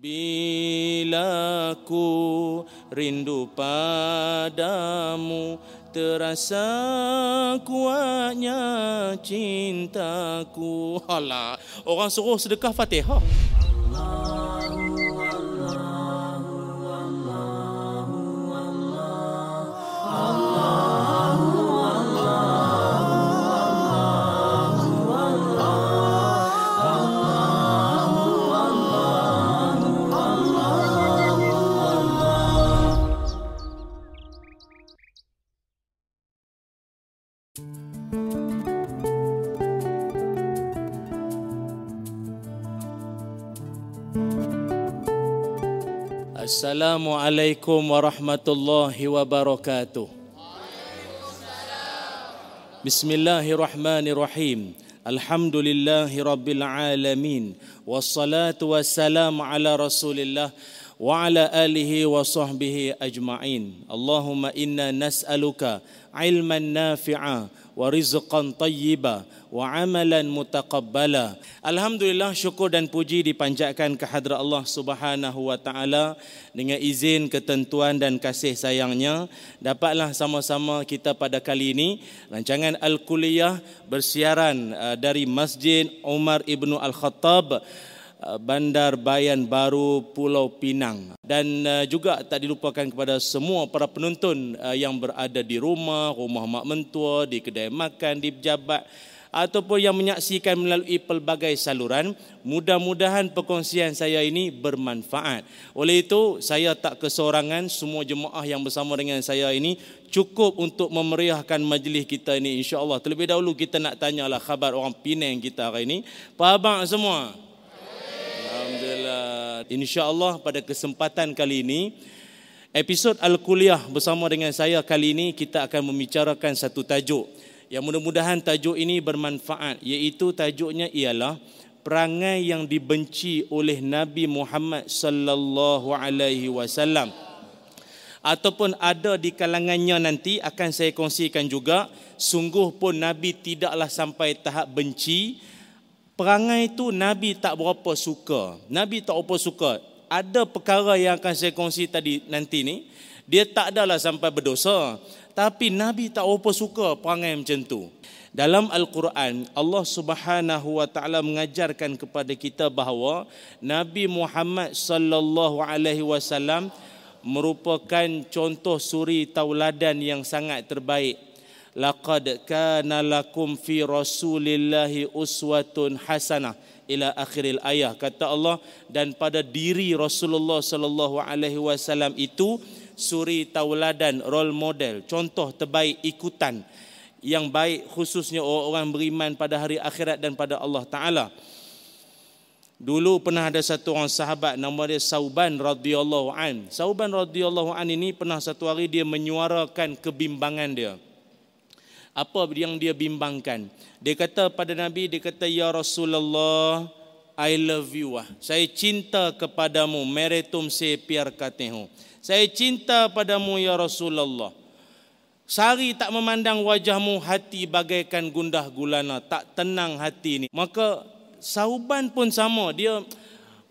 Bila ku rindu padamu Terasa kuatnya cintaku. Alah, orang suruh sedekah fatihah Assalamualaikum warahmatullahi wabarakatuh. Bismillahirrahmanirrahim. Alhamdulillahi rabbil alamin. Wassalatu wassalamu ala rasulillah wa ala alihi wa sahbihi ajma'in. Allahumma inna nas'aluka ilman nafi'a wa rizqan tayyiba wa amalan mutaqabbala. Alhamdulillah syukur dan puji dipanjatkan ke hadrat Allah Subhanahu wa taala dengan izin ketentuan dan kasih sayangnya dapatlah sama-sama kita pada kali ini rancangan al-kuliah bersiaran uh, dari Masjid Umar Ibnu Al-Khattab Bandar Bayan Baru Pulau Pinang. Dan uh, juga tak dilupakan kepada semua para penonton yang berada di rumah, rumah mak mentua, di kedai makan, di pejabat ataupun yang menyaksikan melalui pelbagai saluran mudah-mudahan perkongsian saya ini bermanfaat. Oleh itu saya tak kesorangan semua jemaah yang bersama dengan saya ini cukup untuk memeriahkan majlis kita ini. insya-Allah terlebih dahulu kita nak tanyalah khabar orang Penang kita hari ini. Apa abang semua Alhamdulillah. insya-Allah pada kesempatan kali ini Episod Al-Kuliah bersama dengan saya kali ini kita akan membicarakan satu tajuk. Yang mudah-mudahan tajuk ini bermanfaat iaitu tajuknya ialah perangai yang dibenci oleh Nabi Muhammad sallallahu alaihi wasallam. Ataupun ada di kalangannya nanti akan saya kongsikan juga sungguh pun Nabi tidaklah sampai tahap benci perangai itu Nabi tak berapa suka Nabi tak berapa suka ada perkara yang akan saya kongsi tadi nanti ni dia tak adalah sampai berdosa tapi Nabi tak apa suka perangai macam tu. Dalam Al-Quran, Allah Subhanahu wa taala mengajarkan kepada kita bahawa Nabi Muhammad sallallahu alaihi wasallam merupakan contoh suri tauladan yang sangat terbaik. Laqad kana lakum fi Rasulillahi uswatun hasanah ila akhiril ayah kata Allah dan pada diri Rasulullah sallallahu alaihi wasallam itu suri tauladan role model contoh terbaik ikutan yang baik khususnya orang-orang beriman pada hari akhirat dan pada Allah taala Dulu pernah ada satu orang sahabat nama dia Sauban radhiyallahu an. Sauban radhiyallahu an ini pernah satu hari dia menyuarakan kebimbangan dia. Apa yang dia bimbangkan? Dia kata pada Nabi, dia kata ya Rasulullah, I love you. Saya cinta kepadamu, meretum se piar katehu. Saya cinta padamu ya Rasulullah. Sari tak memandang wajahmu hati bagaikan gundah gulana, tak tenang hati ini. Maka sauban pun sama, dia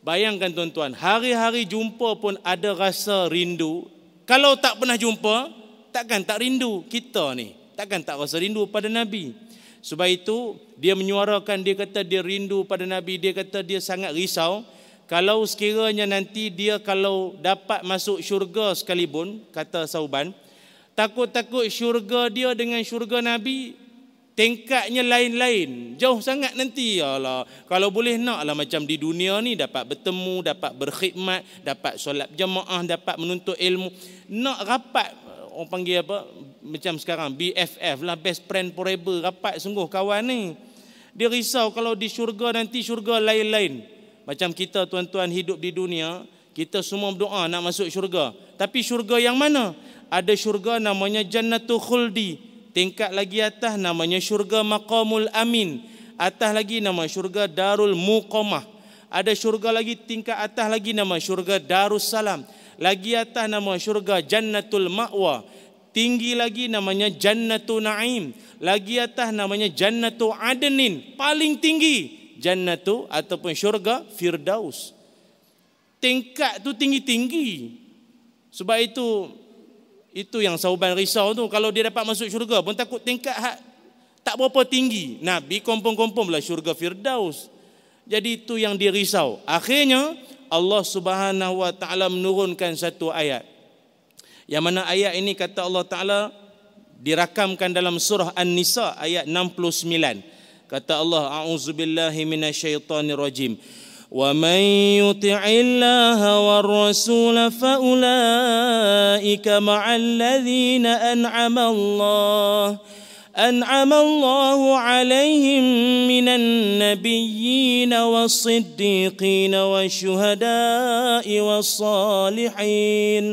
bayangkan tuan-tuan, hari-hari jumpa pun ada rasa rindu. Kalau tak pernah jumpa, takkan tak rindu kita ni. Takkan tak rasa rindu pada Nabi. Sebab itu dia menyuarakan dia kata dia rindu pada Nabi, dia kata dia sangat risau. Kalau sekiranya nanti dia kalau dapat masuk syurga sekalipun kata Sauban takut-takut syurga dia dengan syurga Nabi tingkatnya lain-lain. Jauh sangat nanti. Allah kalau boleh naklah macam di dunia ni dapat bertemu dapat berkhidmat dapat solat jemaah dapat menuntut ilmu. Nak rapat orang panggil apa macam sekarang BFF lah best friend forever rapat sungguh kawan ni dia risau kalau di syurga nanti syurga lain-lain macam kita tuan-tuan hidup di dunia, kita semua berdoa nak masuk syurga. Tapi syurga yang mana? Ada syurga namanya Jannatul Khuldi. Tingkat lagi atas namanya syurga Maqamul Amin. Atas lagi nama syurga Darul Muqamah. Ada syurga lagi tingkat atas lagi nama syurga Darussalam. Lagi atas nama syurga Jannatul Ma'wa. Tinggi lagi namanya Jannatul Naim. Lagi atas namanya Jannatul Adenin. Paling tinggi jannatu ataupun syurga firdaus tingkat tu tinggi-tinggi. Sebab itu itu yang Sauban risau tu kalau dia dapat masuk syurga pun takut tingkat tak berapa tinggi. Nabi kompon-kompon lah syurga Firdaus. Jadi itu yang dia risau. Akhirnya Allah Subhanahu Wa Taala menurunkan satu ayat. Yang mana ayat ini kata Allah Taala dirakamkan dalam surah An-Nisa ayat 69. Kata Allah, "A'udzubillahi minasyaitonirrajim." ومن يطع الله والرسول فاولئك مع الذين انعم الله انعم الله عليهم من النبيين والصديقين والشهداء والصالحين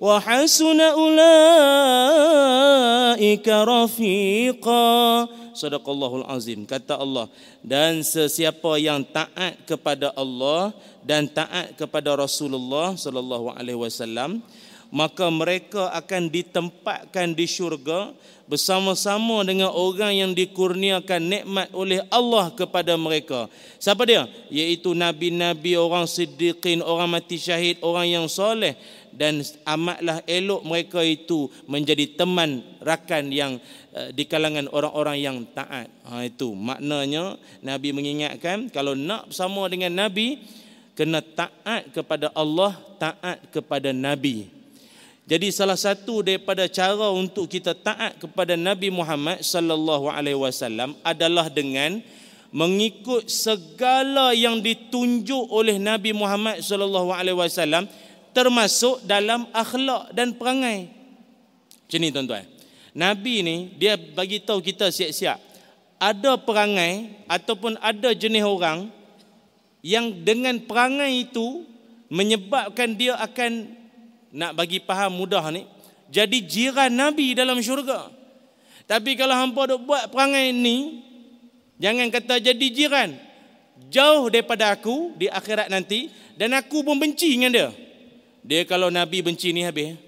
وحسن اولئك رفيقا Sadaqallahul azim. Kata Allah. Dan sesiapa yang taat kepada Allah dan taat kepada Rasulullah sallallahu alaihi wasallam, maka mereka akan ditempatkan di syurga bersama-sama dengan orang yang dikurniakan nikmat oleh Allah kepada mereka. Siapa dia? Iaitu nabi-nabi, orang siddiqin, orang mati syahid, orang yang soleh dan amatlah elok mereka itu menjadi teman rakan yang uh, di kalangan orang-orang yang taat. Ha itu maknanya Nabi mengingatkan kalau nak bersama dengan Nabi kena taat kepada Allah, taat kepada Nabi. Jadi salah satu daripada cara untuk kita taat kepada Nabi Muhammad sallallahu alaihi wasallam adalah dengan mengikut segala yang ditunjuk oleh Nabi Muhammad sallallahu alaihi wasallam termasuk dalam akhlak dan perangai. Macam ni tuan-tuan. Nabi ni dia bagi tahu kita siap-siap. Ada perangai ataupun ada jenis orang yang dengan perangai itu menyebabkan dia akan nak bagi faham mudah ni jadi jiran Nabi dalam syurga. Tapi kalau hampa duk buat perangai ni jangan kata jadi jiran. Jauh daripada aku di akhirat nanti dan aku pun benci dengan dia. Dia kalau Nabi benci ni habis.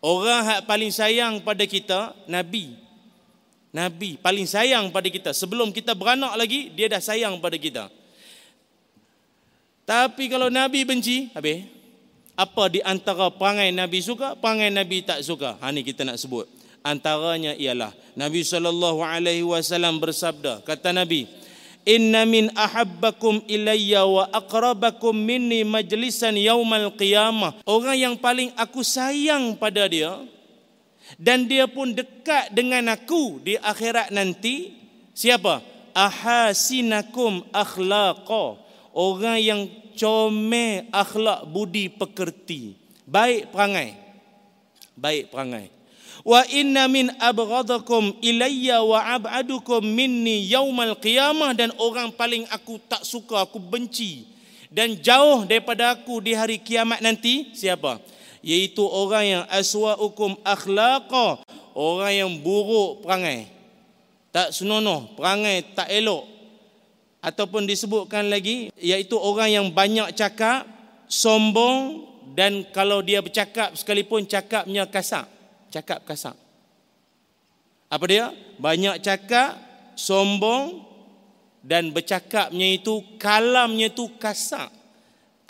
Orang yang paling sayang pada kita, Nabi. Nabi paling sayang pada kita. Sebelum kita beranak lagi, dia dah sayang pada kita. Tapi kalau Nabi benci, habis. Apa di antara perangai Nabi suka, perangai Nabi tak suka? Ha ni kita nak sebut. Antaranya ialah Nabi saw bersabda, kata Nabi, Inna min ahabbakum ilayya wa aqrabakum minni majlisan yaumal qiyamah. Orang yang paling aku sayang pada dia dan dia pun dekat dengan aku di akhirat nanti. Siapa? Ahasinakum akhlaqa. Orang yang comel akhlak budi pekerti. Baik perangai. Baik perangai wa inna min abghadakum ilayya wa ab'adukum minni yaumal qiyamah. Dan orang paling aku tak suka aku benci dan jauh daripada aku di hari kiamat nanti siapa? Yaitu orang yang aswa'ukum akhlaqa orang yang buruk perangai. Tak senonoh perangai tak elok. Ataupun disebutkan lagi iaitu orang yang banyak cakap sombong dan kalau dia bercakap sekalipun cakapnya kasar cakap kasar. Apa dia? Banyak cakap, sombong dan bercakapnya itu kalamnya itu kasar.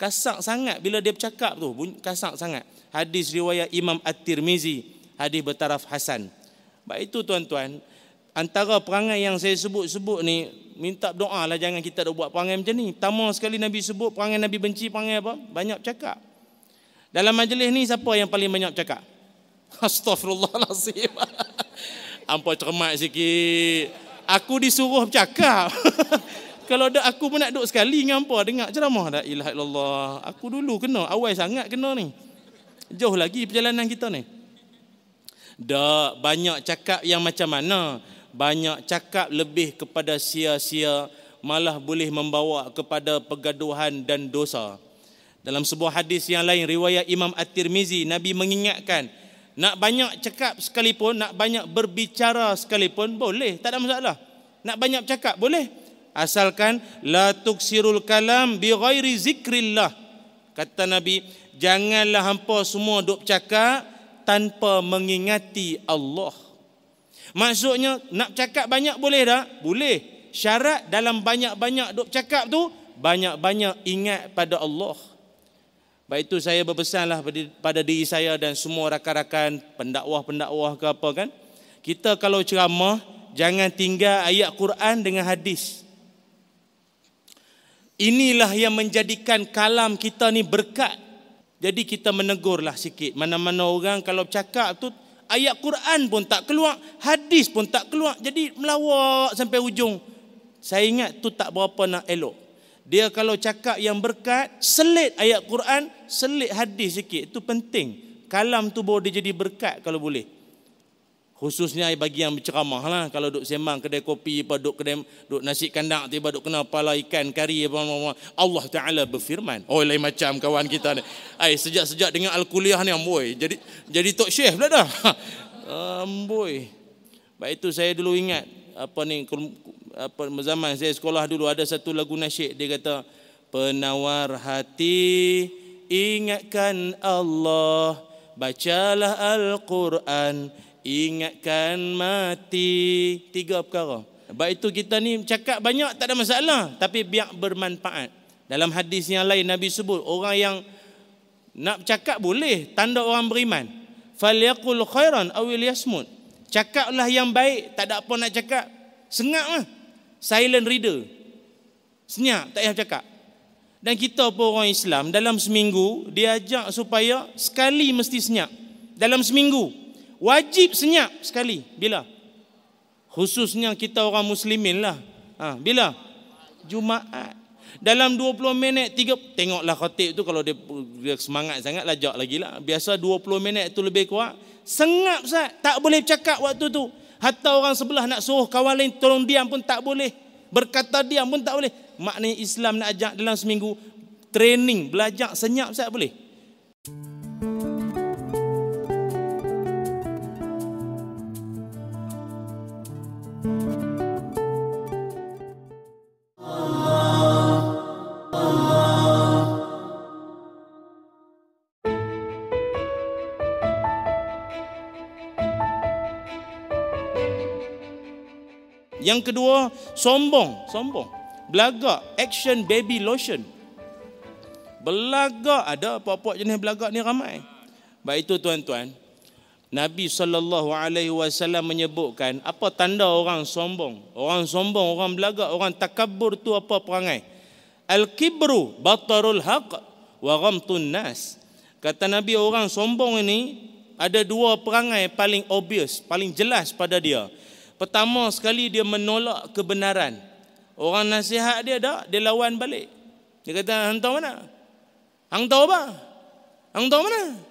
Kasar sangat bila dia bercakap tu, kasar sangat. Hadis riwayat Imam At-Tirmizi, hadis bertaraf hasan. Baik itu tuan-tuan, antara perangai yang saya sebut-sebut ni minta doa lah jangan kita dah buat perangai macam ni. Pertama sekali Nabi sebut perangai Nabi benci perangai apa? Banyak cakap. Dalam majlis ni siapa yang paling banyak cakap? Astaghfirullahalazim. Ampun cermat sikit. Aku disuruh bercakap. Kalau ada aku pun nak duduk sekali dengan hampa dengar ceramah la ilaha illallah. Aku dulu kena, awal sangat kena ni. Jauh lagi perjalanan kita ni. Dak banyak cakap yang macam mana? Banyak cakap lebih kepada sia-sia malah boleh membawa kepada pergaduhan dan dosa. Dalam sebuah hadis yang lain riwayat Imam At-Tirmizi Nabi mengingatkan nak banyak cakap sekalipun, nak banyak berbicara sekalipun boleh, tak ada masalah. Nak banyak cakap boleh. Asalkan la tuksirul kalam bi ghairi zikrillah. Kata Nabi, janganlah hampa semua duk cakap tanpa mengingati Allah. Maksudnya nak cakap banyak boleh tak? Boleh. Syarat dalam banyak-banyak duk cakap tu banyak-banyak ingat pada Allah. Baik itu saya berpesanlah pada diri saya dan semua rakan-rakan pendakwah-pendakwah ke apa kan. Kita kalau ceramah jangan tinggal ayat Quran dengan hadis. Inilah yang menjadikan kalam kita ni berkat. Jadi kita menegurlah sikit. Mana-mana orang kalau cakap tu ayat Quran pun tak keluar, hadis pun tak keluar. Jadi melawak sampai ujung. Saya ingat tu tak berapa nak elok. Dia kalau cakap yang berkat, selit ayat Quran, selit hadis sikit. Itu penting. Kalam tu baru dia jadi berkat kalau boleh. Khususnya bagi yang berceramah lah. Kalau duduk sembang kedai kopi, apa duduk kedai duduk nasi kandang, tiba duduk kena pala ikan, kari, apa, apa, apa. Allah Ta'ala berfirman. Oh, lain macam kawan kita ni. Ay, sejak-sejak dengan Al-Kuliah ni, amboi. Jadi jadi Tok Syekh pula dah. Amboi. Baik itu saya dulu ingat. Apa ni, apa zaman saya sekolah dulu ada satu lagu nasyid dia kata penawar hati ingatkan Allah bacalah al-Quran ingatkan mati. Tiga perkara. Baik itu kita ni cakap banyak tak ada masalah tapi biar bermanfaat. Dalam hadis yang lain Nabi sebut orang yang nak cakap boleh tanda orang beriman. Falyaqul khairan aw yasmut. Cakaplah yang baik tak ada apa nak cakap. Sengaklah silent reader. Senyap, tak payah cakap. Dan kita pun orang Islam, dalam seminggu, dia ajak supaya sekali mesti senyap. Dalam seminggu. Wajib senyap sekali. Bila? Khususnya kita orang muslimin lah. Ha, bila? Jumaat. Dalam 20 minit, tiga, tengoklah khatib tu kalau dia, dia semangat sangat, lajak lagi lah. Biasa 20 minit tu lebih kuat. Sengap sah, tak boleh cakap waktu tu. Hatta orang sebelah nak suruh kawan lain tolong diam pun tak boleh. Berkata diam pun tak boleh. Maknanya Islam nak ajak dalam seminggu training, belajar senyap saya boleh. Yang kedua, sombong, sombong. Belagak, action baby lotion. Belagak ada apa-apa jenis belagak ni ramai. Baik itu tuan-tuan, Nabi sallallahu alaihi wasallam menyebutkan apa tanda orang sombong? Orang sombong, orang belagak, orang takabur tu apa perangai? Al-kibru batarul haq wa ghamtun nas. Kata Nabi orang sombong ini ada dua perangai paling obvious, paling jelas pada dia. Pertama sekali dia menolak kebenaran. Orang nasihat dia dah, dia lawan balik. Dia kata, hang tahu mana? Hang tahu apa? Hang tahu mana?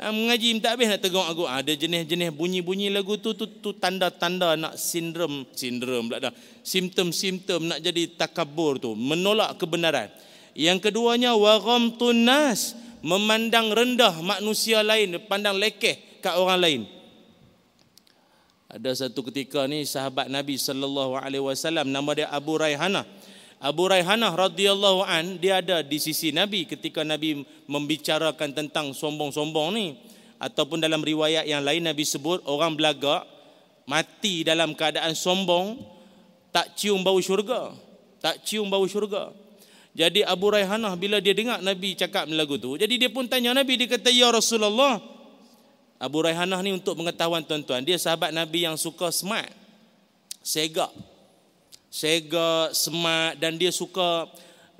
Hang mengaji tak habis nak tegur aku. Ada jenis-jenis bunyi-bunyi lagu tu, tu, tu tanda-tanda nak sindrom. Sindrom pula dah. Simptom-simptom nak jadi takabur tu. Menolak kebenaran. Yang keduanya, waram tunas. Memandang rendah manusia lain. Pandang lekeh kat orang lain. Ada satu ketika ni sahabat Nabi sallallahu alaihi wasallam nama dia Abu Raihanah. Abu Raihanah radhiyallahu an dia ada di sisi Nabi ketika Nabi membicarakan tentang sombong-sombong ni ataupun dalam riwayat yang lain Nabi sebut orang belagak mati dalam keadaan sombong tak cium bau syurga. Tak cium bau syurga. Jadi Abu Raihanah bila dia dengar Nabi cakap lagu tu, jadi dia pun tanya Nabi dia kata ya Rasulullah, Abu Raihanah ni untuk pengetahuan tuan-tuan, dia sahabat Nabi yang suka smart. Sega. Sega, smart dan dia suka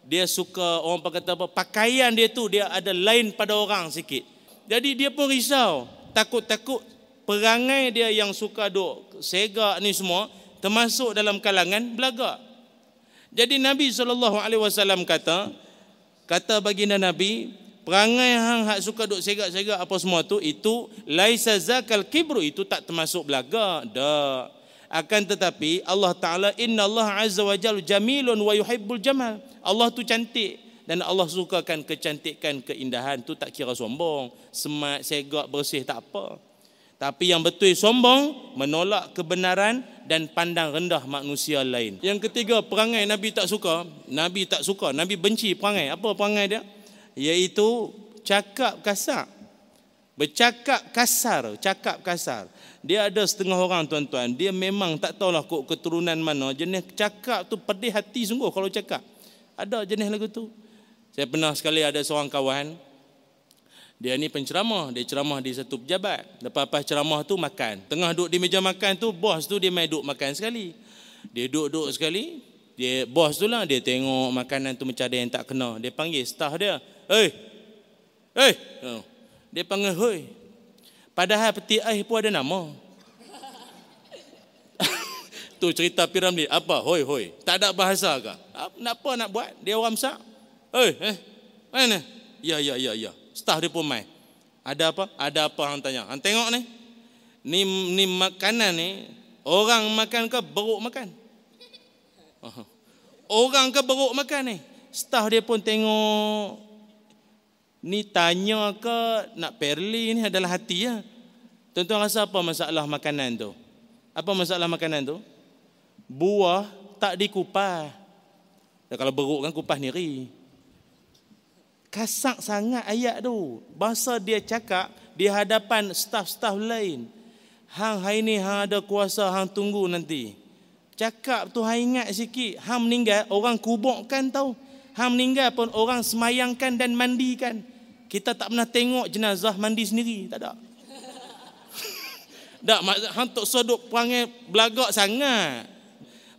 dia suka orang kata apa pakaian dia tu dia ada lain pada orang sikit. Jadi dia pun risau, takut-takut perangai dia yang suka duk sega ni semua termasuk dalam kalangan belagak. Jadi Nabi SAW kata, kata baginda Nabi, perangai hang hak suka duk segak-segak apa semua tu itu laisa zakal kibru itu tak termasuk belagak dak. Akan tetapi Allah Taala Inna Allah Azza wa Jalla jamilun wa yuhibbul jamal. Allah tu cantik dan Allah sukakan kecantikan keindahan tu tak kira sombong. Semat segak bersih tak apa. Tapi yang betul sombong menolak kebenaran dan pandang rendah manusia lain. Yang ketiga perangai nabi tak suka. Nabi tak suka. Nabi benci perangai. Apa perangai dia iaitu cakap kasar. Bercakap kasar, cakap kasar. Dia ada setengah orang tuan-tuan, dia memang tak tahulah kok keturunan mana, jenis cakap tu pedih hati sungguh kalau cakap. Ada jenis lagu tu. Saya pernah sekali ada seorang kawan, Dia ni penceramah, dia ceramah di satu pejabat. Lepas-lepas ceramah tu makan. Tengah duduk di meja makan tu, bos tu dia main duduk makan sekali. Dia duduk-duduk sekali, dia bos tu lah dia tengok makanan tu macam ada yang tak kena. Dia panggil staff dia. Hei! Hei! Oh. Dia panggil hei. Padahal peti air pun ada nama. tu cerita piramid. Apa? Hoi, hoi. Tak ada bahasa ke? Nak apa nak buat? Dia orang besar. Hei, eh, mana? Ya, ya, ya, ya. Staff dia pun main. Ada apa? Ada apa hang tanya? Hang tengok ni. Ni ni makanan ni orang makan ke beruk makan? Orang ke beruk makan ni? Staff dia pun tengok ni tanya ke nak perli ni adalah hati ya. Tuan-tuan rasa apa masalah makanan tu? Apa masalah makanan tu? Buah tak dikupas. Dan kalau beruk kan kupas niri. Kasak sangat ayat tu. Bahasa dia cakap di hadapan staf-staf lain. Hang hari ni hang ada kuasa hang tunggu nanti. Cakap tu hang ingat sikit. Hang meninggal orang kubukkan tahu. Hang meninggal pun orang semayangkan dan mandikan. Kita tak pernah tengok jenazah mandi sendiri. Tak ada. tak, hang tak sodok perangai belagak sangat.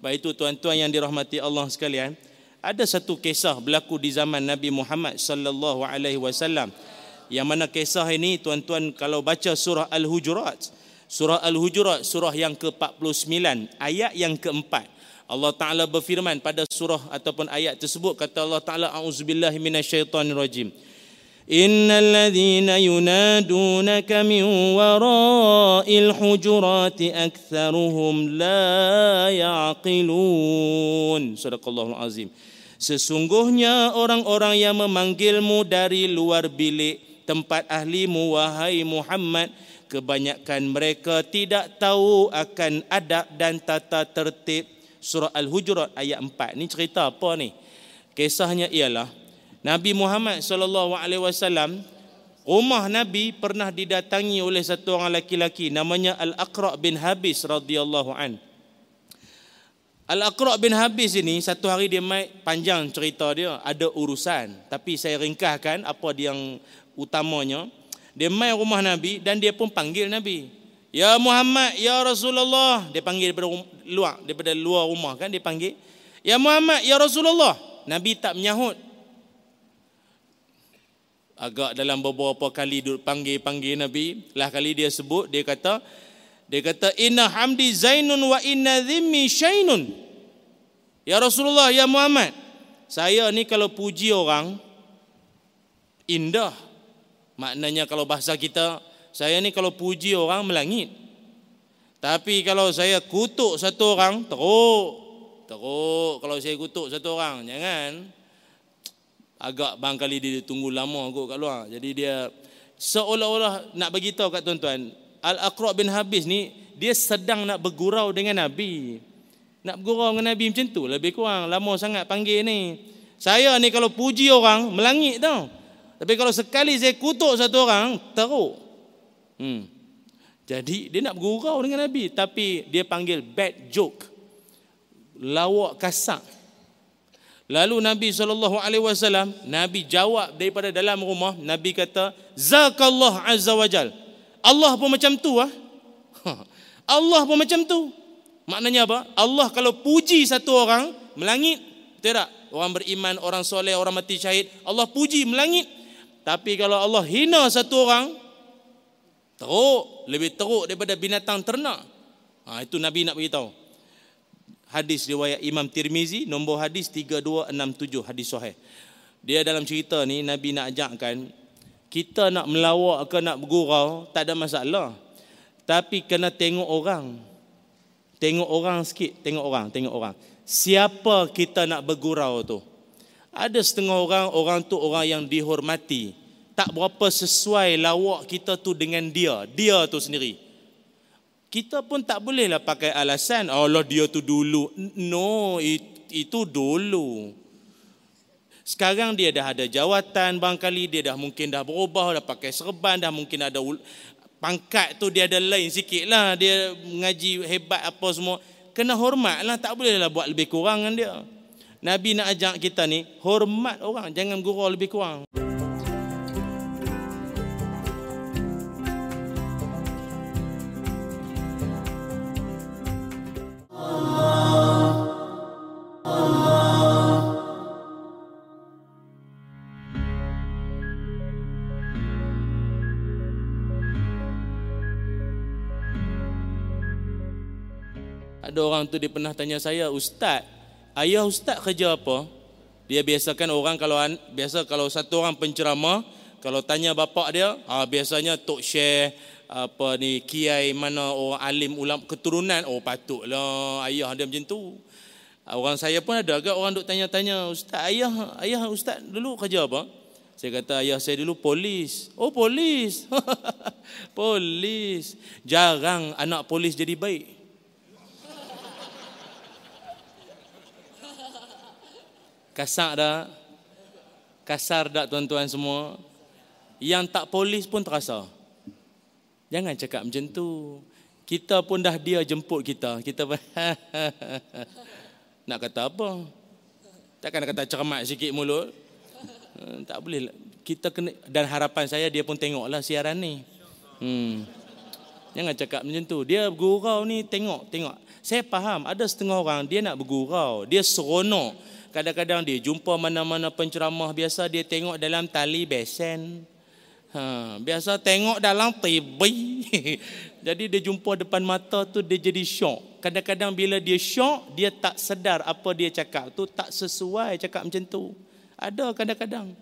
Baik itu tuan-tuan yang dirahmati Allah sekalian. Ada satu kisah berlaku di zaman Nabi Muhammad sallallahu alaihi wasallam. Yang mana kisah ini tuan-tuan kalau baca surah Al-Hujurat. Surah Al-Hujurat surah yang ke-49 ayat yang keempat. Allah Taala berfirman pada surah ataupun ayat tersebut kata Allah Taala auzubillahi minasyaitonirrajim. Innal ladzina yunadunaka min wara'il hujurati aktsaruhum la yaqilun. Sadaqallahul azim. Sesungguhnya orang-orang yang memanggilmu dari luar bilik tempat ahlimu wahai Muhammad kebanyakan mereka tidak tahu akan adab dan tata tertib surah Al-Hujurat ayat 4. Ni cerita apa ni? Kisahnya ialah Nabi Muhammad sallallahu alaihi wasallam rumah Nabi pernah didatangi oleh satu orang lelaki namanya Al-Aqra bin Habis radhiyallahu an. Al-Aqra bin Habis ini satu hari dia mai panjang cerita dia ada urusan tapi saya ringkaskan apa dia yang utamanya dia mai rumah Nabi dan dia pun panggil Nabi. Ya Muhammad, ya Rasulullah. Dia panggil daripada luar, daripada luar rumah kan dia panggil. Ya Muhammad, ya Rasulullah. Nabi tak menyahut. Agak dalam beberapa kali duduk panggil-panggil Nabi, lah kali dia sebut, dia kata, dia kata inna hamdi zainun wa inna dhimmi syainun. Ya Rasulullah, ya Muhammad. Saya ni kalau puji orang indah. Maknanya kalau bahasa kita saya ni kalau puji orang melangit. Tapi kalau saya kutuk satu orang, teruk. Teruk kalau saya kutuk satu orang. Jangan. Agak bang kali dia tunggu lama kot kat luar. Jadi dia seolah-olah nak bagi tahu kat tuan-tuan. Al-Aqra' bin Habis ni, dia sedang nak bergurau dengan Nabi. Nak bergurau dengan Nabi macam tu. Lebih kurang lama sangat panggil ni. Saya ni kalau puji orang, melangit tau. Tapi kalau sekali saya kutuk satu orang, teruk. Hmm. Jadi dia nak bergurau dengan Nabi tapi dia panggil bad joke. Lawak kasar. Lalu Nabi saw Nabi jawab daripada dalam rumah, Nabi kata, "Zakallah azza wajal." Allah pun macam tu ah. Allah pun macam tu. Maknanya apa? Allah kalau puji satu orang melangit, tidak. Orang beriman, orang soleh, orang mati syahid, Allah puji melangit. Tapi kalau Allah hina satu orang, Teruk, lebih teruk daripada binatang ternak. Ha, itu Nabi nak beritahu. Hadis riwayat Imam Tirmizi, nombor hadis 3267, hadis sahih. Dia dalam cerita ni, Nabi nak ajakkan, kita nak melawak ke nak bergurau, tak ada masalah. Tapi kena tengok orang. Tengok orang sikit, tengok orang, tengok orang. Siapa kita nak bergurau tu? Ada setengah orang, orang tu orang yang dihormati tak berapa sesuai lawak kita tu dengan dia. Dia tu sendiri. Kita pun tak bolehlah pakai alasan, oh Allah dia tu dulu. No, itu dulu. Sekarang dia dah ada jawatan, bangkali dia dah mungkin dah berubah, dah pakai serban, dah mungkin ada pangkat tu dia ada lain sikit lah. Dia mengaji hebat apa semua. Kena hormat lah, tak bolehlah buat lebih kurang dengan dia. Nabi nak ajak kita ni hormat orang jangan gurau lebih kurang. Ada orang tu dia pernah tanya saya, "Ustaz, ayah ustaz kerja apa?" Dia biasakan orang kalau biasa kalau satu orang penceramah, kalau tanya bapak dia, ah biasanya tok share apa ni kiai mana orang alim ulama keturunan, oh patutlah ayah dia macam tu. Orang saya pun ada agak orang duk tanya-tanya, "Ustaz, ayah ayah ustaz dulu kerja apa?" Saya kata ayah saya dulu polis. Oh polis. polis. Jarang anak polis jadi baik. Kasar dah. Kasar dah tuan-tuan semua. Yang tak polis pun terasa. Jangan cakap macam tu. Kita pun dah dia jemput kita. Kita nak kata apa? Takkan nak kata cermat sikit mulut. Eh, tak boleh. Kita kena dan harapan saya dia pun tengoklah siaran ni. Hmm. Jangan cakap macam tu. Dia bergurau ni tengok, tengok. Saya faham ada setengah orang dia nak bergurau, dia seronok kadang-kadang dia jumpa mana-mana penceramah biasa dia tengok dalam tali besen. Ha, biasa tengok dalam TV. jadi dia jumpa depan mata tu dia jadi syok. Kadang-kadang bila dia syok, dia tak sedar apa dia cakap tu tak sesuai cakap macam tu. Ada kadang-kadang.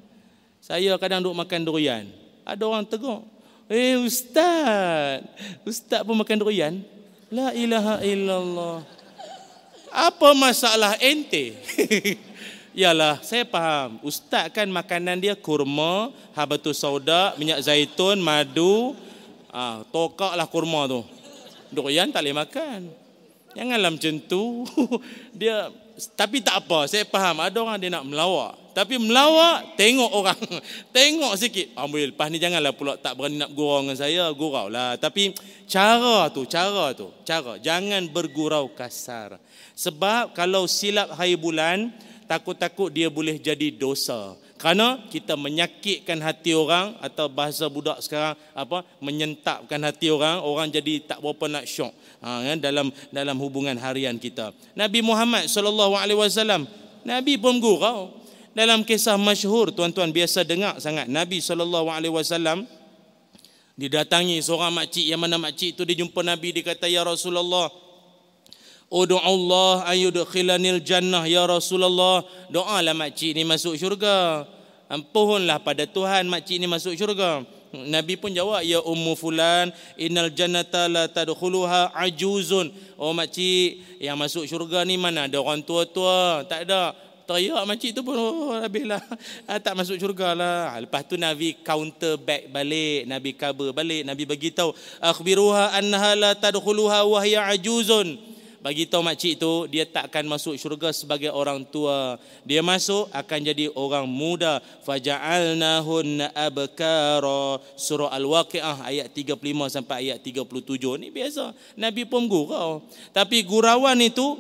Saya kadang duk makan durian. Ada orang tegur. Eh ustaz, ustaz pun makan durian. La ilaha illallah. Apa masalah ente? Yalah, saya faham. Ustaz kan makanan dia kurma, habatus sauda, minyak zaitun, madu. Ah, tokaklah kurma tu. Durian tak boleh makan. Janganlah macam tu. dia tapi tak apa, saya faham. Ada orang dia nak melawak. Tapi melawak, tengok orang. tengok sikit. Ambil, lepas ni janganlah pula tak berani nak gurau dengan saya. Gurau lah. Tapi cara tu, cara tu. Cara. Jangan bergurau kasar. Sebab kalau silap hari bulan, takut-takut dia boleh jadi dosa. Kerana kita menyakitkan hati orang atau bahasa budak sekarang apa menyentapkan hati orang, orang jadi tak berapa nak syok ha, kan, dalam dalam hubungan harian kita. Nabi Muhammad sallallahu alaihi wasallam, Nabi pun gurau. Dalam kisah masyhur tuan-tuan biasa dengar sangat Nabi sallallahu alaihi wasallam didatangi seorang makcik yang mana makcik itu dia jumpa Nabi dia kata ya Rasulullah Udu Allah ayudkhilanil jannah ya Rasulullah. Doalah makcik ni masuk syurga. Ampunlah pada Tuhan makcik ni masuk syurga. Nabi pun jawab ya ummu fulan innal jannata la tadkhuluha ajuzun. Oh makcik yang masuk syurga ni mana ada orang tua-tua? Tak ada. Teriak makcik tu pun oh, habislah. Ah, tak masuk syurga lah. Lepas tu Nabi counter back balik. Nabi cover balik. Nabi bagi tahu akhbiruha annaha la tadkhuluha wa hiya ajuzun bagi tahu makcik tu dia tak akan masuk syurga sebagai orang tua dia masuk akan jadi orang muda faja'alnahun abkara surah al-waqiah ayat 35 sampai ayat 37 ni biasa nabi pun gurau tapi gurauan itu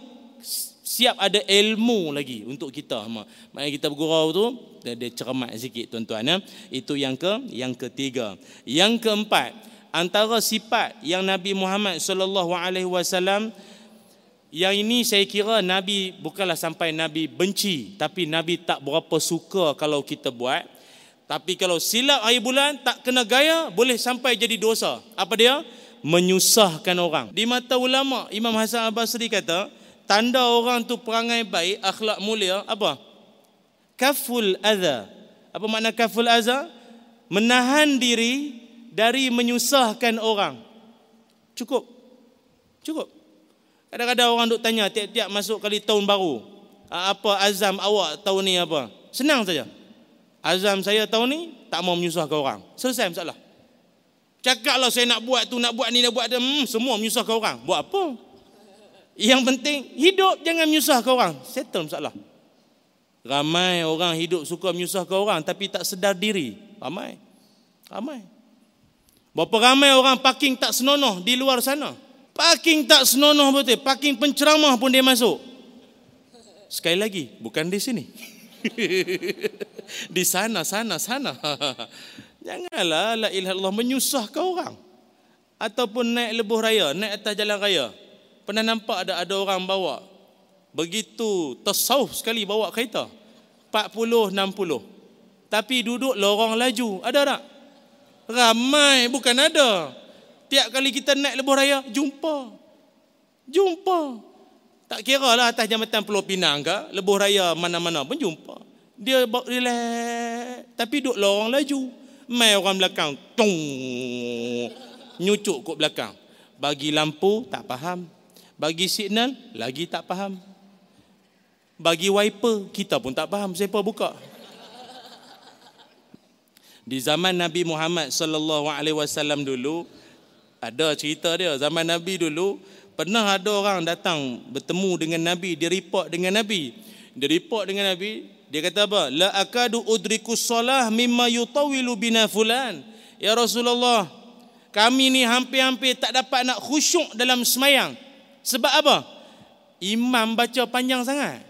siap ada ilmu lagi untuk kita maknanya kita bergurau tu dia cermat sikit tuan-tuan ya. itu yang ke yang ketiga. Yang keempat antara sifat yang Nabi Muhammad sallallahu alaihi wasallam yang ini saya kira Nabi bukanlah sampai Nabi benci tapi Nabi tak berapa suka kalau kita buat. Tapi kalau silap hari bulan tak kena gaya boleh sampai jadi dosa. Apa dia? Menyusahkan orang. Di mata ulama Imam Hasan Al-Basri kata tanda orang tu perangai baik akhlak mulia apa kaful adza apa makna kaful adza menahan diri dari menyusahkan orang cukup cukup Kadang-kadang orang duk tanya tiap-tiap masuk kali tahun baru. Ah, apa azam awak tahun ni apa? Senang saja. Azam saya tahun ni tak mau menyusahkan orang. Selesai masalah. Cakaplah saya nak buat tu, nak buat ni, nak buat tu. Hmm, semua menyusahkan orang. Buat apa? Yang penting hidup jangan menyusahkan orang. Settle masalah. Ramai orang hidup suka menyusahkan orang tapi tak sedar diri. Ramai. Ramai. Berapa ramai orang parking tak senonoh di luar sana. Parking tak senonoh betul. Parking penceramah pun dia masuk. Sekali lagi, bukan di sini. di sana, sana, sana. Janganlah la ilaha illallah menyusahkan orang. Ataupun naik lebuh raya, naik atas jalan raya. Pernah nampak ada ada orang bawa begitu tasawuf sekali bawa kereta. 40 60. Tapi duduk lorong laju. Ada tak? Ramai bukan ada. Tiap kali kita naik lebuh raya, jumpa. Jumpa. Tak kira lah atas jambatan Pulau Pinang ke, lebuh raya mana-mana pun jumpa. Dia relax. Tapi duduk lorong laju. Mai orang belakang. Tung. Nyucuk kot belakang. Bagi lampu, tak faham. Bagi signal, lagi tak faham. Bagi wiper, kita pun tak faham. Siapa buka? Di zaman Nabi Muhammad sallallahu alaihi wasallam dulu ada cerita dia. Zaman Nabi dulu pernah ada orang datang bertemu dengan Nabi. Dia report dengan Nabi. Dia report dengan Nabi. Dia kata apa? La akadu udriku solah mimma yutawilu bina fulan. Ya Rasulullah kami ni hampir-hampir tak dapat nak khusyuk dalam semayang sebab apa imam baca panjang sangat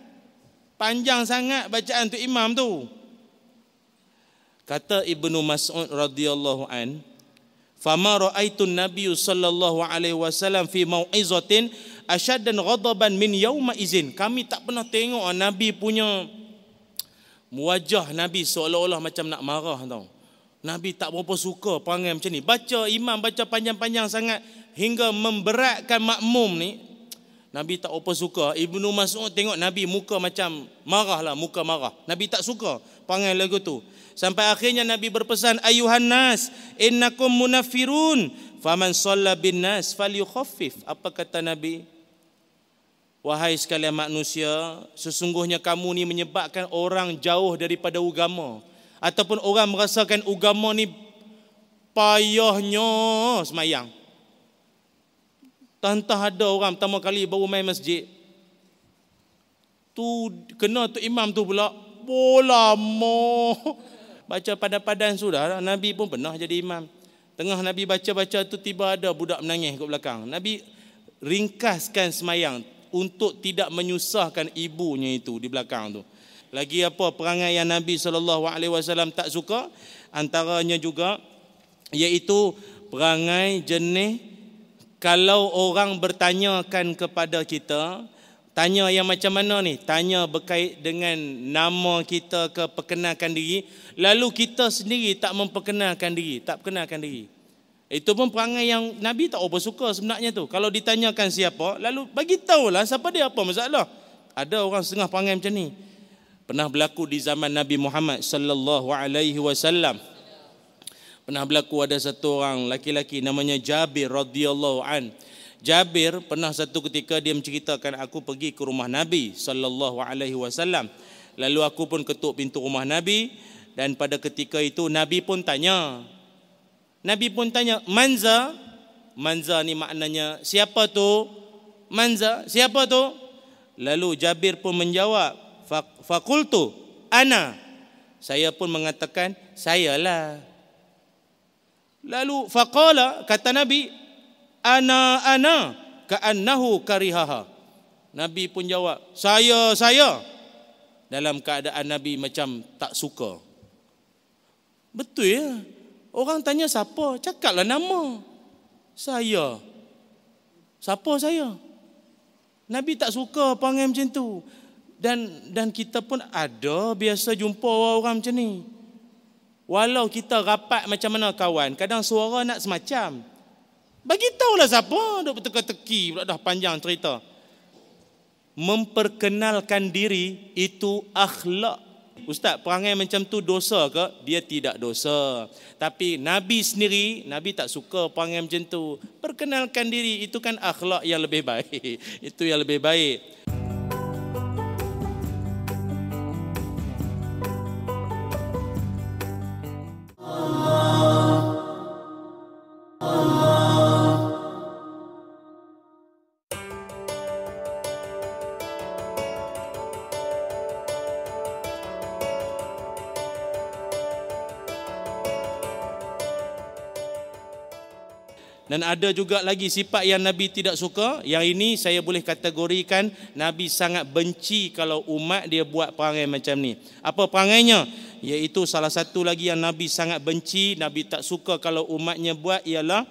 panjang sangat bacaan tu imam tu Kata Ibnu Mas'ud radhiyallahu an, "Fama ra'aitu an-nabiy sallallahu alaihi wasallam fi mau'izatin ashaddan ghadaban min yauma izin." Kami tak pernah tengok Nabi punya wajah Nabi seolah-olah macam nak marah tau. Nabi tak berapa suka perangai macam ni. Baca imam baca panjang-panjang sangat hingga memberatkan makmum ni. Nabi tak apa suka. Ibnu Mas'ud tengok Nabi muka macam marah lah, muka marah. Nabi tak suka perangai lagu tu. Sampai akhirnya Nabi berpesan ayuhan nas innakum munafirun faman shalla bin nas falyukhaffif. Apa kata Nabi? Wahai sekalian manusia, sesungguhnya kamu ni menyebabkan orang jauh daripada agama ataupun orang merasakan agama ni payahnya semayang. Tantah ada orang pertama kali baru main masjid. Tu kena tu imam tu pula. Bola mo baca padan-padan sudah Nabi pun pernah jadi imam tengah Nabi baca-baca tu tiba ada budak menangis kat belakang Nabi ringkaskan semayang untuk tidak menyusahkan ibunya itu di belakang tu lagi apa perangai yang Nabi SAW tak suka antaranya juga iaitu perangai jenis kalau orang bertanyakan kepada kita Tanya yang macam mana ni? Tanya berkait dengan nama kita ke perkenalkan diri. Lalu kita sendiri tak memperkenalkan diri. Tak perkenalkan diri. Itu pun perangai yang Nabi tak apa suka sebenarnya tu. Kalau ditanyakan siapa, lalu bagi tahulah siapa dia apa masalah. Ada orang setengah perangai macam ni. Pernah berlaku di zaman Nabi Muhammad sallallahu alaihi wasallam. Pernah berlaku ada satu orang laki-laki namanya Jabir radhiyallahu an. Jabir pernah satu ketika dia menceritakan aku pergi ke rumah Nabi sallallahu alaihi wasallam. Lalu aku pun ketuk pintu rumah Nabi dan pada ketika itu Nabi pun tanya. Nabi pun tanya, "Manza?" Manza ni maknanya siapa tu? Manza, siapa tu? Lalu Jabir pun menjawab, "Fakultu ana." Saya pun mengatakan, "Sayalah." Lalu faqala kata Nabi, ana ana ka'annahu karihaha. Nabi pun jawab, saya saya. Dalam keadaan Nabi macam tak suka. Betul ya? Orang tanya siapa? Cakaplah nama. Saya. Siapa saya? Nabi tak suka panggil macam tu. Dan dan kita pun ada biasa jumpa orang macam ni. Walau kita rapat macam mana kawan, kadang suara nak semacam. Bagi tahulah siapa duk berteka-teki pula dah panjang cerita. Memperkenalkan diri itu akhlak. Ustaz, perangai macam tu dosa ke? Dia tidak dosa. Tapi Nabi sendiri, Nabi tak suka perangai macam tu. Perkenalkan diri itu kan akhlak yang lebih baik. Itu yang lebih baik. Dan ada juga lagi sifat yang Nabi tidak suka. Yang ini saya boleh kategorikan Nabi sangat benci kalau umat dia buat perangai macam ni. Apa perangainya? Iaitu salah satu lagi yang Nabi sangat benci, Nabi tak suka kalau umatnya buat ialah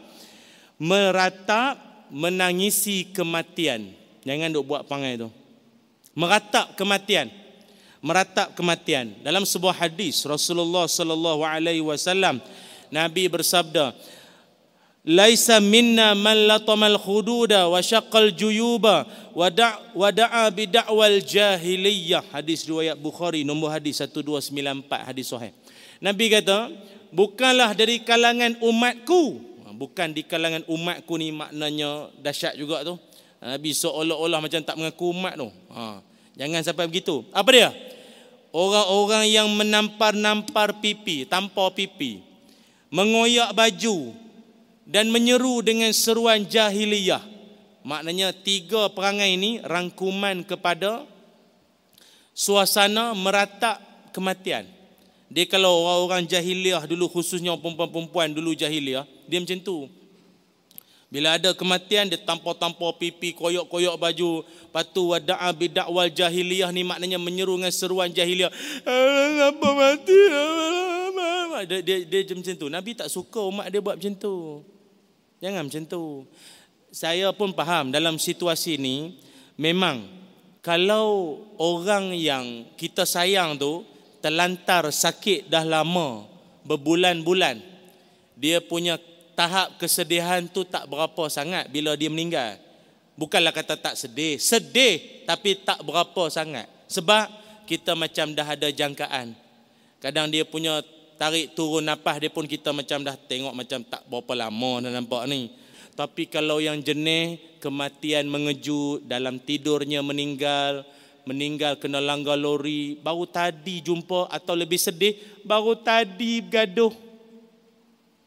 meratap menangisi kematian. Jangan duk buat perangai tu. Meratap kematian. Meratap kematian. Dalam sebuah hadis Rasulullah sallallahu alaihi wasallam Nabi bersabda, laisa minna man latamal khududa wa syaqqal juyuba wa da' wa da'a bi da'wal jahiliyah hadis riwayat Bukhari nombor hadis 1294 hadis sahih. Nabi kata bukanlah dari kalangan umatku. Ha, bukan di kalangan umatku ni maknanya dahsyat juga tu. Nabi seolah-olah macam tak mengaku umat tu. Ha. jangan sampai begitu. Apa dia? Orang-orang yang menampar-nampar pipi tanpa pipi mengoyak baju dan menyeru dengan seruan jahiliyah. Maknanya tiga perangai ini rangkuman kepada suasana meratak kematian. Dia kalau orang-orang jahiliyah dulu khususnya perempuan-perempuan dulu jahiliyah, dia macam tu. Bila ada kematian dia tampar-tampar pipi, koyok-koyok baju, patu wada'a bidakwal jahiliyah ni maknanya menyeru dengan seruan jahiliyah. Apa mati? Dia, dia, dia macam tu. Nabi tak suka umat dia buat macam tu. Jangan macam tu. Saya pun faham dalam situasi ini memang kalau orang yang kita sayang tu terlantar sakit dah lama berbulan-bulan dia punya tahap kesedihan tu tak berapa sangat bila dia meninggal. Bukanlah kata tak sedih, sedih tapi tak berapa sangat. Sebab kita macam dah ada jangkaan. Kadang dia punya tarik turun nafas dia pun kita macam dah tengok macam tak berapa lama dah nampak ni. Tapi kalau yang jenis kematian mengejut dalam tidurnya meninggal, meninggal kena langgar lori, baru tadi jumpa atau lebih sedih, baru tadi bergaduh.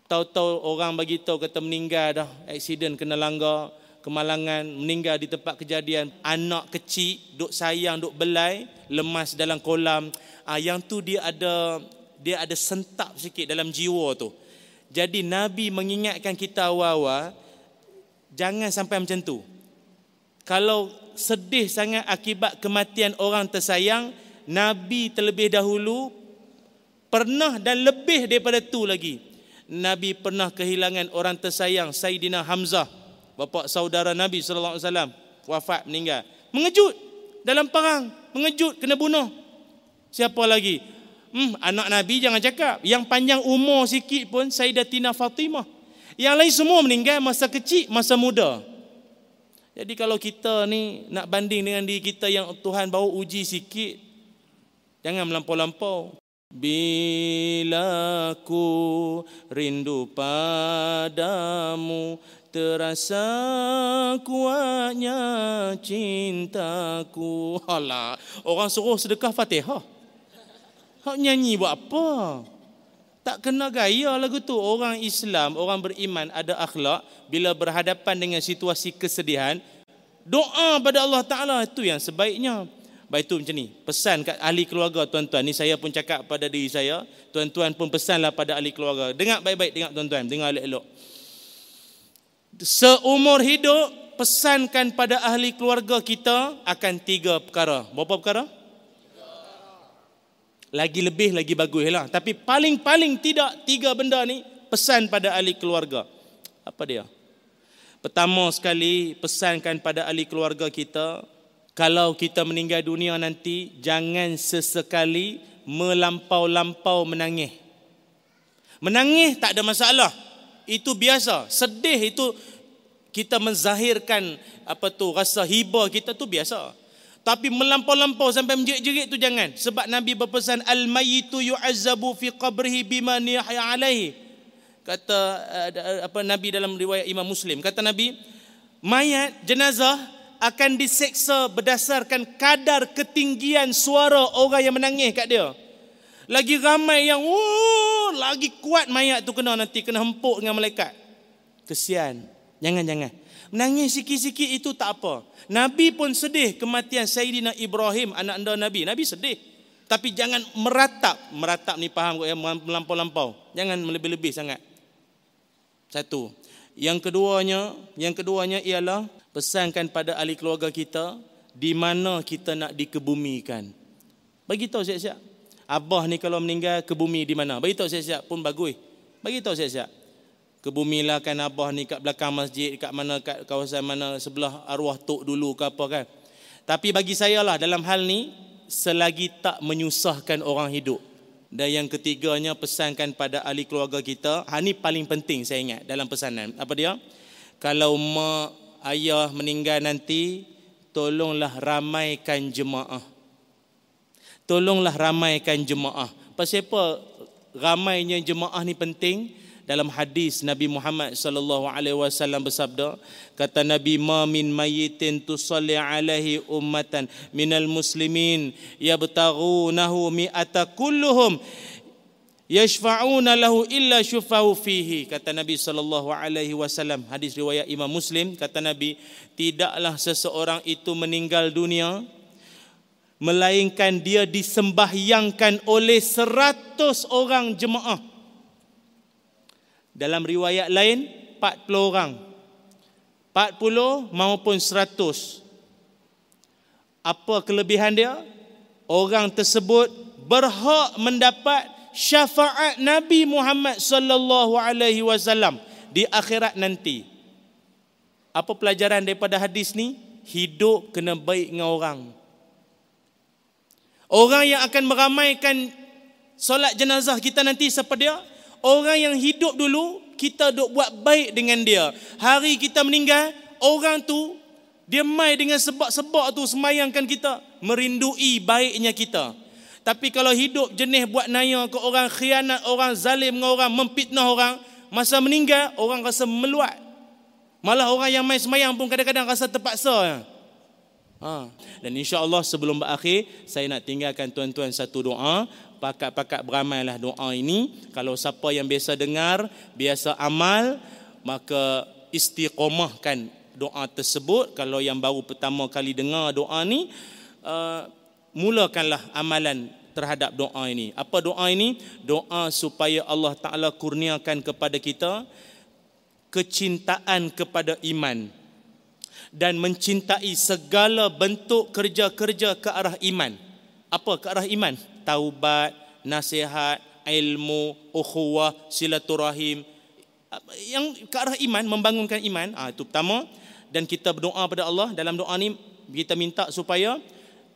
Tahu-tahu orang bagi tahu kata meninggal dah, aksiden kena langgar, kemalangan, meninggal di tempat kejadian, anak kecil duk sayang, duk belai, lemas dalam kolam. Ah yang tu dia ada dia ada sentap sikit dalam jiwa tu. Jadi Nabi mengingatkan kita awal-awal jangan sampai macam tu. Kalau sedih sangat akibat kematian orang tersayang, Nabi terlebih dahulu pernah dan lebih daripada tu lagi. Nabi pernah kehilangan orang tersayang Sayyidina Hamzah, bapa saudara Nabi sallallahu alaihi wasallam, wafat meninggal. Mengejut dalam perang, mengejut kena bunuh. Siapa lagi? Hmm, anak Nabi jangan cakap. Yang panjang umur sikit pun Sayyidatina Fatimah. Yang lain semua meninggal masa kecil, masa muda. Jadi kalau kita ni nak banding dengan diri kita yang Tuhan bawa uji sikit, jangan melampau-lampau. Bila ku rindu padamu Terasa kuatnya cintaku Alah, orang suruh sedekah fatihah Hak nyanyi buat apa? Tak kena gaya lagu tu. Orang Islam, orang beriman ada akhlak bila berhadapan dengan situasi kesedihan, doa pada Allah Taala itu yang sebaiknya. Baik itu macam ni. Pesan kat ahli keluarga tuan-tuan. Ni saya pun cakap pada diri saya. Tuan-tuan pun pesanlah pada ahli keluarga. Dengar baik-baik, dengar tuan-tuan. Dengar elok-elok. Seumur hidup, pesankan pada ahli keluarga kita akan tiga perkara. Berapa perkara? Lagi lebih lagi bagus lah. Tapi paling-paling tidak tiga benda ni pesan pada ahli keluarga. Apa dia? Pertama sekali pesankan pada ahli keluarga kita kalau kita meninggal dunia nanti jangan sesekali melampau-lampau menangis. Menangis tak ada masalah. Itu biasa. Sedih itu kita menzahirkan apa tu rasa hibah kita tu biasa. Tapi melampau-lampau sampai menjerit-jerit tu jangan. Sebab Nabi berpesan al-mayyitu yu'azzabu fi qabrihi bima niyahya alaihi. Kata uh, apa Nabi dalam riwayat Imam Muslim. Kata Nabi, mayat jenazah akan diseksa berdasarkan kadar ketinggian suara orang yang menangis kat dia. Lagi ramai yang oh, lagi kuat mayat tu kena nanti kena hempuk dengan malaikat. Kesian. Jangan-jangan. Menangis sikit-sikit itu tak apa. Nabi pun sedih kematian Sayyidina Ibrahim, anak anda Nabi. Nabi sedih. Tapi jangan meratap. Meratap ni faham kok ya, melampau-lampau. Jangan melebih-lebih sangat. Satu. Yang keduanya, yang keduanya ialah pesankan pada ahli keluarga kita di mana kita nak dikebumikan. Bagi tahu siap-siap. Abah ni kalau meninggal ke bumi di mana? Bagi tahu siap-siap pun bagus. Bagi tahu siap-siap kebumilah kan abah ni kat belakang masjid kat mana kat kawasan mana sebelah arwah tok dulu ke apa kan tapi bagi saya lah dalam hal ni selagi tak menyusahkan orang hidup Dan yang ketiganya pesankan pada ahli keluarga kita. Ha ni paling penting saya ingat dalam pesanan. Apa dia? Kalau mak ayah meninggal nanti, tolonglah ramaikan jemaah. Tolonglah ramaikan jemaah. Pasal apa ramainya jemaah ni penting? Dalam hadis Nabi Muhammad sallallahu alaihi wasallam bersabda kata Nabi ma min mayyitin tusalli alaihi ummatan minal muslimin yabtaghunahu mi'ata kulluhum yashfa'una lahu illa syufau fihi. Kata Nabi sallallahu alaihi wasallam hadis riwayat Imam Muslim kata Nabi tidaklah seseorang itu meninggal dunia melainkan dia disembahyangkan oleh seratus orang jemaah dalam riwayat lain 40 orang. 40 maupun 100. Apa kelebihan dia? Orang tersebut berhak mendapat syafaat Nabi Muhammad sallallahu alaihi wasallam di akhirat nanti. Apa pelajaran daripada hadis ni? Hidup kena baik dengan orang. Orang yang akan meramaikan solat jenazah kita nanti siapa dia? Orang yang hidup dulu kita duk buat baik dengan dia. Hari kita meninggal, orang tu dia mai dengan sebab-sebab tu semayangkan kita, merindui baiknya kita. Tapi kalau hidup jenis buat naya ke orang khianat orang zalim dengan orang memfitnah orang, masa meninggal orang rasa meluat. Malah orang yang mai semayang pun kadang-kadang rasa terpaksa. Ha. Dan insya Allah sebelum berakhir, saya nak tinggalkan tuan-tuan satu doa pakat-pakat beramailah doa ini. Kalau siapa yang biasa dengar, biasa amal, maka istiqomahkan doa tersebut. Kalau yang baru pertama kali dengar doa ini, uh, mulakanlah amalan terhadap doa ini. Apa doa ini? Doa supaya Allah Ta'ala kurniakan kepada kita kecintaan kepada iman dan mencintai segala bentuk kerja-kerja ke arah iman. Apa ke arah iman? Taubat, nasihat, ilmu, ukhuwah, silaturahim. Yang ke arah iman, membangunkan iman, ah itu pertama. Dan kita berdoa pada Allah dalam doa ni kita minta supaya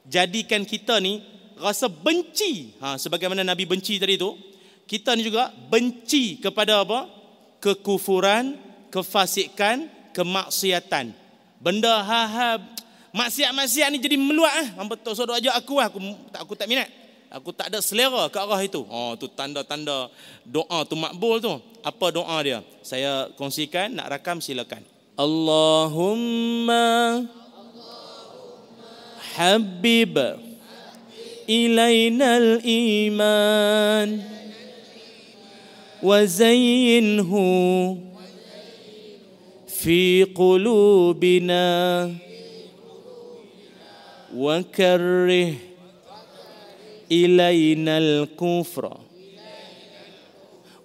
jadikan kita ni rasa benci. Ha, sebagaimana Nabi benci tadi tu kita ni juga benci kepada apa? Kekufuran kefasikan kemaksiatan. Benda ha-ha maksiat-maksiat ni jadi meluat ah. Ha. hamba tok sodok aja aku lah aku tak aku tak minat Aku tak ada selera ke arah itu. Oh, tu tanda-tanda doa tu makbul tu. Apa doa dia? Saya kongsikan, nak rakam silakan. Allahumma habib ilaina al-iman wa zayyinhu fi qulubina wa karrih إلينا الكفر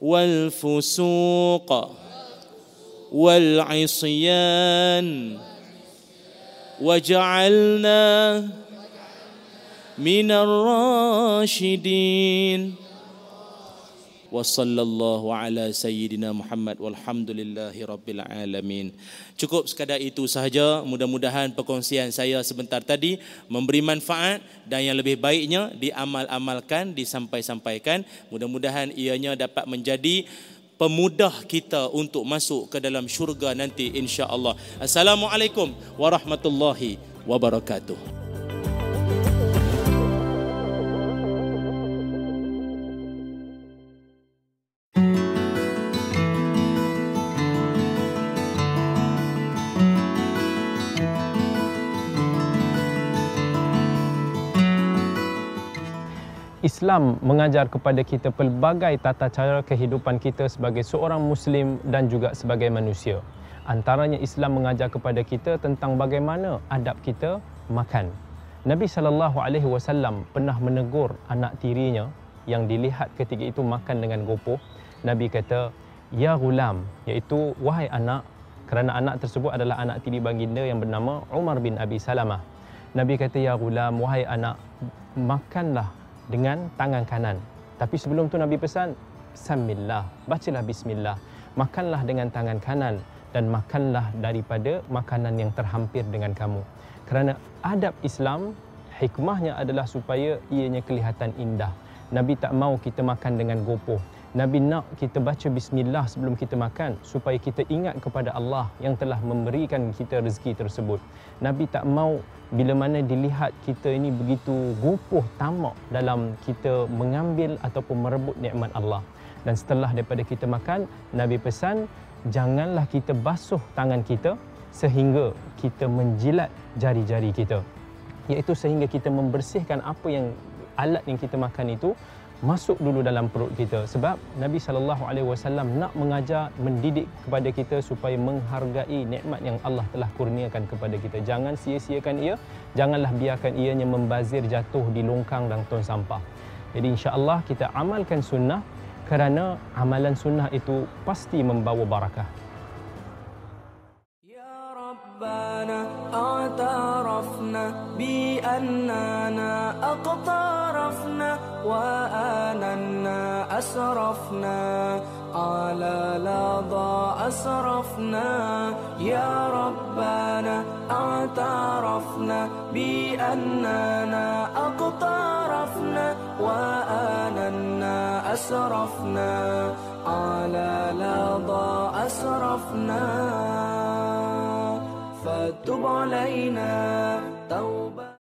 والفسوق والعصيان وجعلنا من الراشدين wa sallallahu ala sayyidina Muhammad walhamdulillahi rabbil alamin. Cukup sekadar itu sahaja. Mudah-mudahan perkongsian saya sebentar tadi memberi manfaat dan yang lebih baiknya diamal-amalkan, disampai-sampaikan. Mudah-mudahan ianya dapat menjadi pemudah kita untuk masuk ke dalam syurga nanti insya-Allah. Assalamualaikum warahmatullahi wabarakatuh. Islam mengajar kepada kita pelbagai tata cara kehidupan kita sebagai seorang Muslim dan juga sebagai manusia. Antaranya Islam mengajar kepada kita tentang bagaimana adab kita makan. Nabi sallallahu alaihi wasallam pernah menegur anak tirinya yang dilihat ketika itu makan dengan gopoh. Nabi kata, "Ya gulam," iaitu wahai anak, kerana anak tersebut adalah anak tiri baginda yang bernama Umar bin Abi Salamah. Nabi kata, "Ya gulam, wahai anak, makanlah dengan tangan kanan. Tapi sebelum tu Nabi pesan, Samillah, bacalah Bismillah. Makanlah dengan tangan kanan dan makanlah daripada makanan yang terhampir dengan kamu. Kerana adab Islam, hikmahnya adalah supaya ianya kelihatan indah. Nabi tak mau kita makan dengan gopoh. Nabi nak kita baca bismillah sebelum kita makan supaya kita ingat kepada Allah yang telah memberikan kita rezeki tersebut. Nabi tak mau bila mana dilihat kita ini begitu gopoh tamak dalam kita mengambil ataupun merebut nikmat Allah. Dan setelah daripada kita makan, Nabi pesan janganlah kita basuh tangan kita sehingga kita menjilat jari-jari kita. Iaitu sehingga kita membersihkan apa yang alat yang kita makan itu masuk dulu dalam perut kita. Sebab Nabi sallallahu alaihi wasallam nak mengajar mendidik kepada kita supaya menghargai nikmat yang Allah telah kurniakan kepada kita. Jangan sia-siakan ia janganlah biarkan ianya membazir jatuh di longkang dan tong sampah. Jadi insya-Allah kita amalkan sunnah kerana amalan sunnah itu pasti membawa barakah. Ya rabbana a'tarafna bi annana aqtarafna وآننا أسرفنا. على لظى أسرفنا. يا ربنا اعترفنا بأننا أقترفنا وآننا أسرفنا. على لظى أسرفنا. فتب علينا توبة.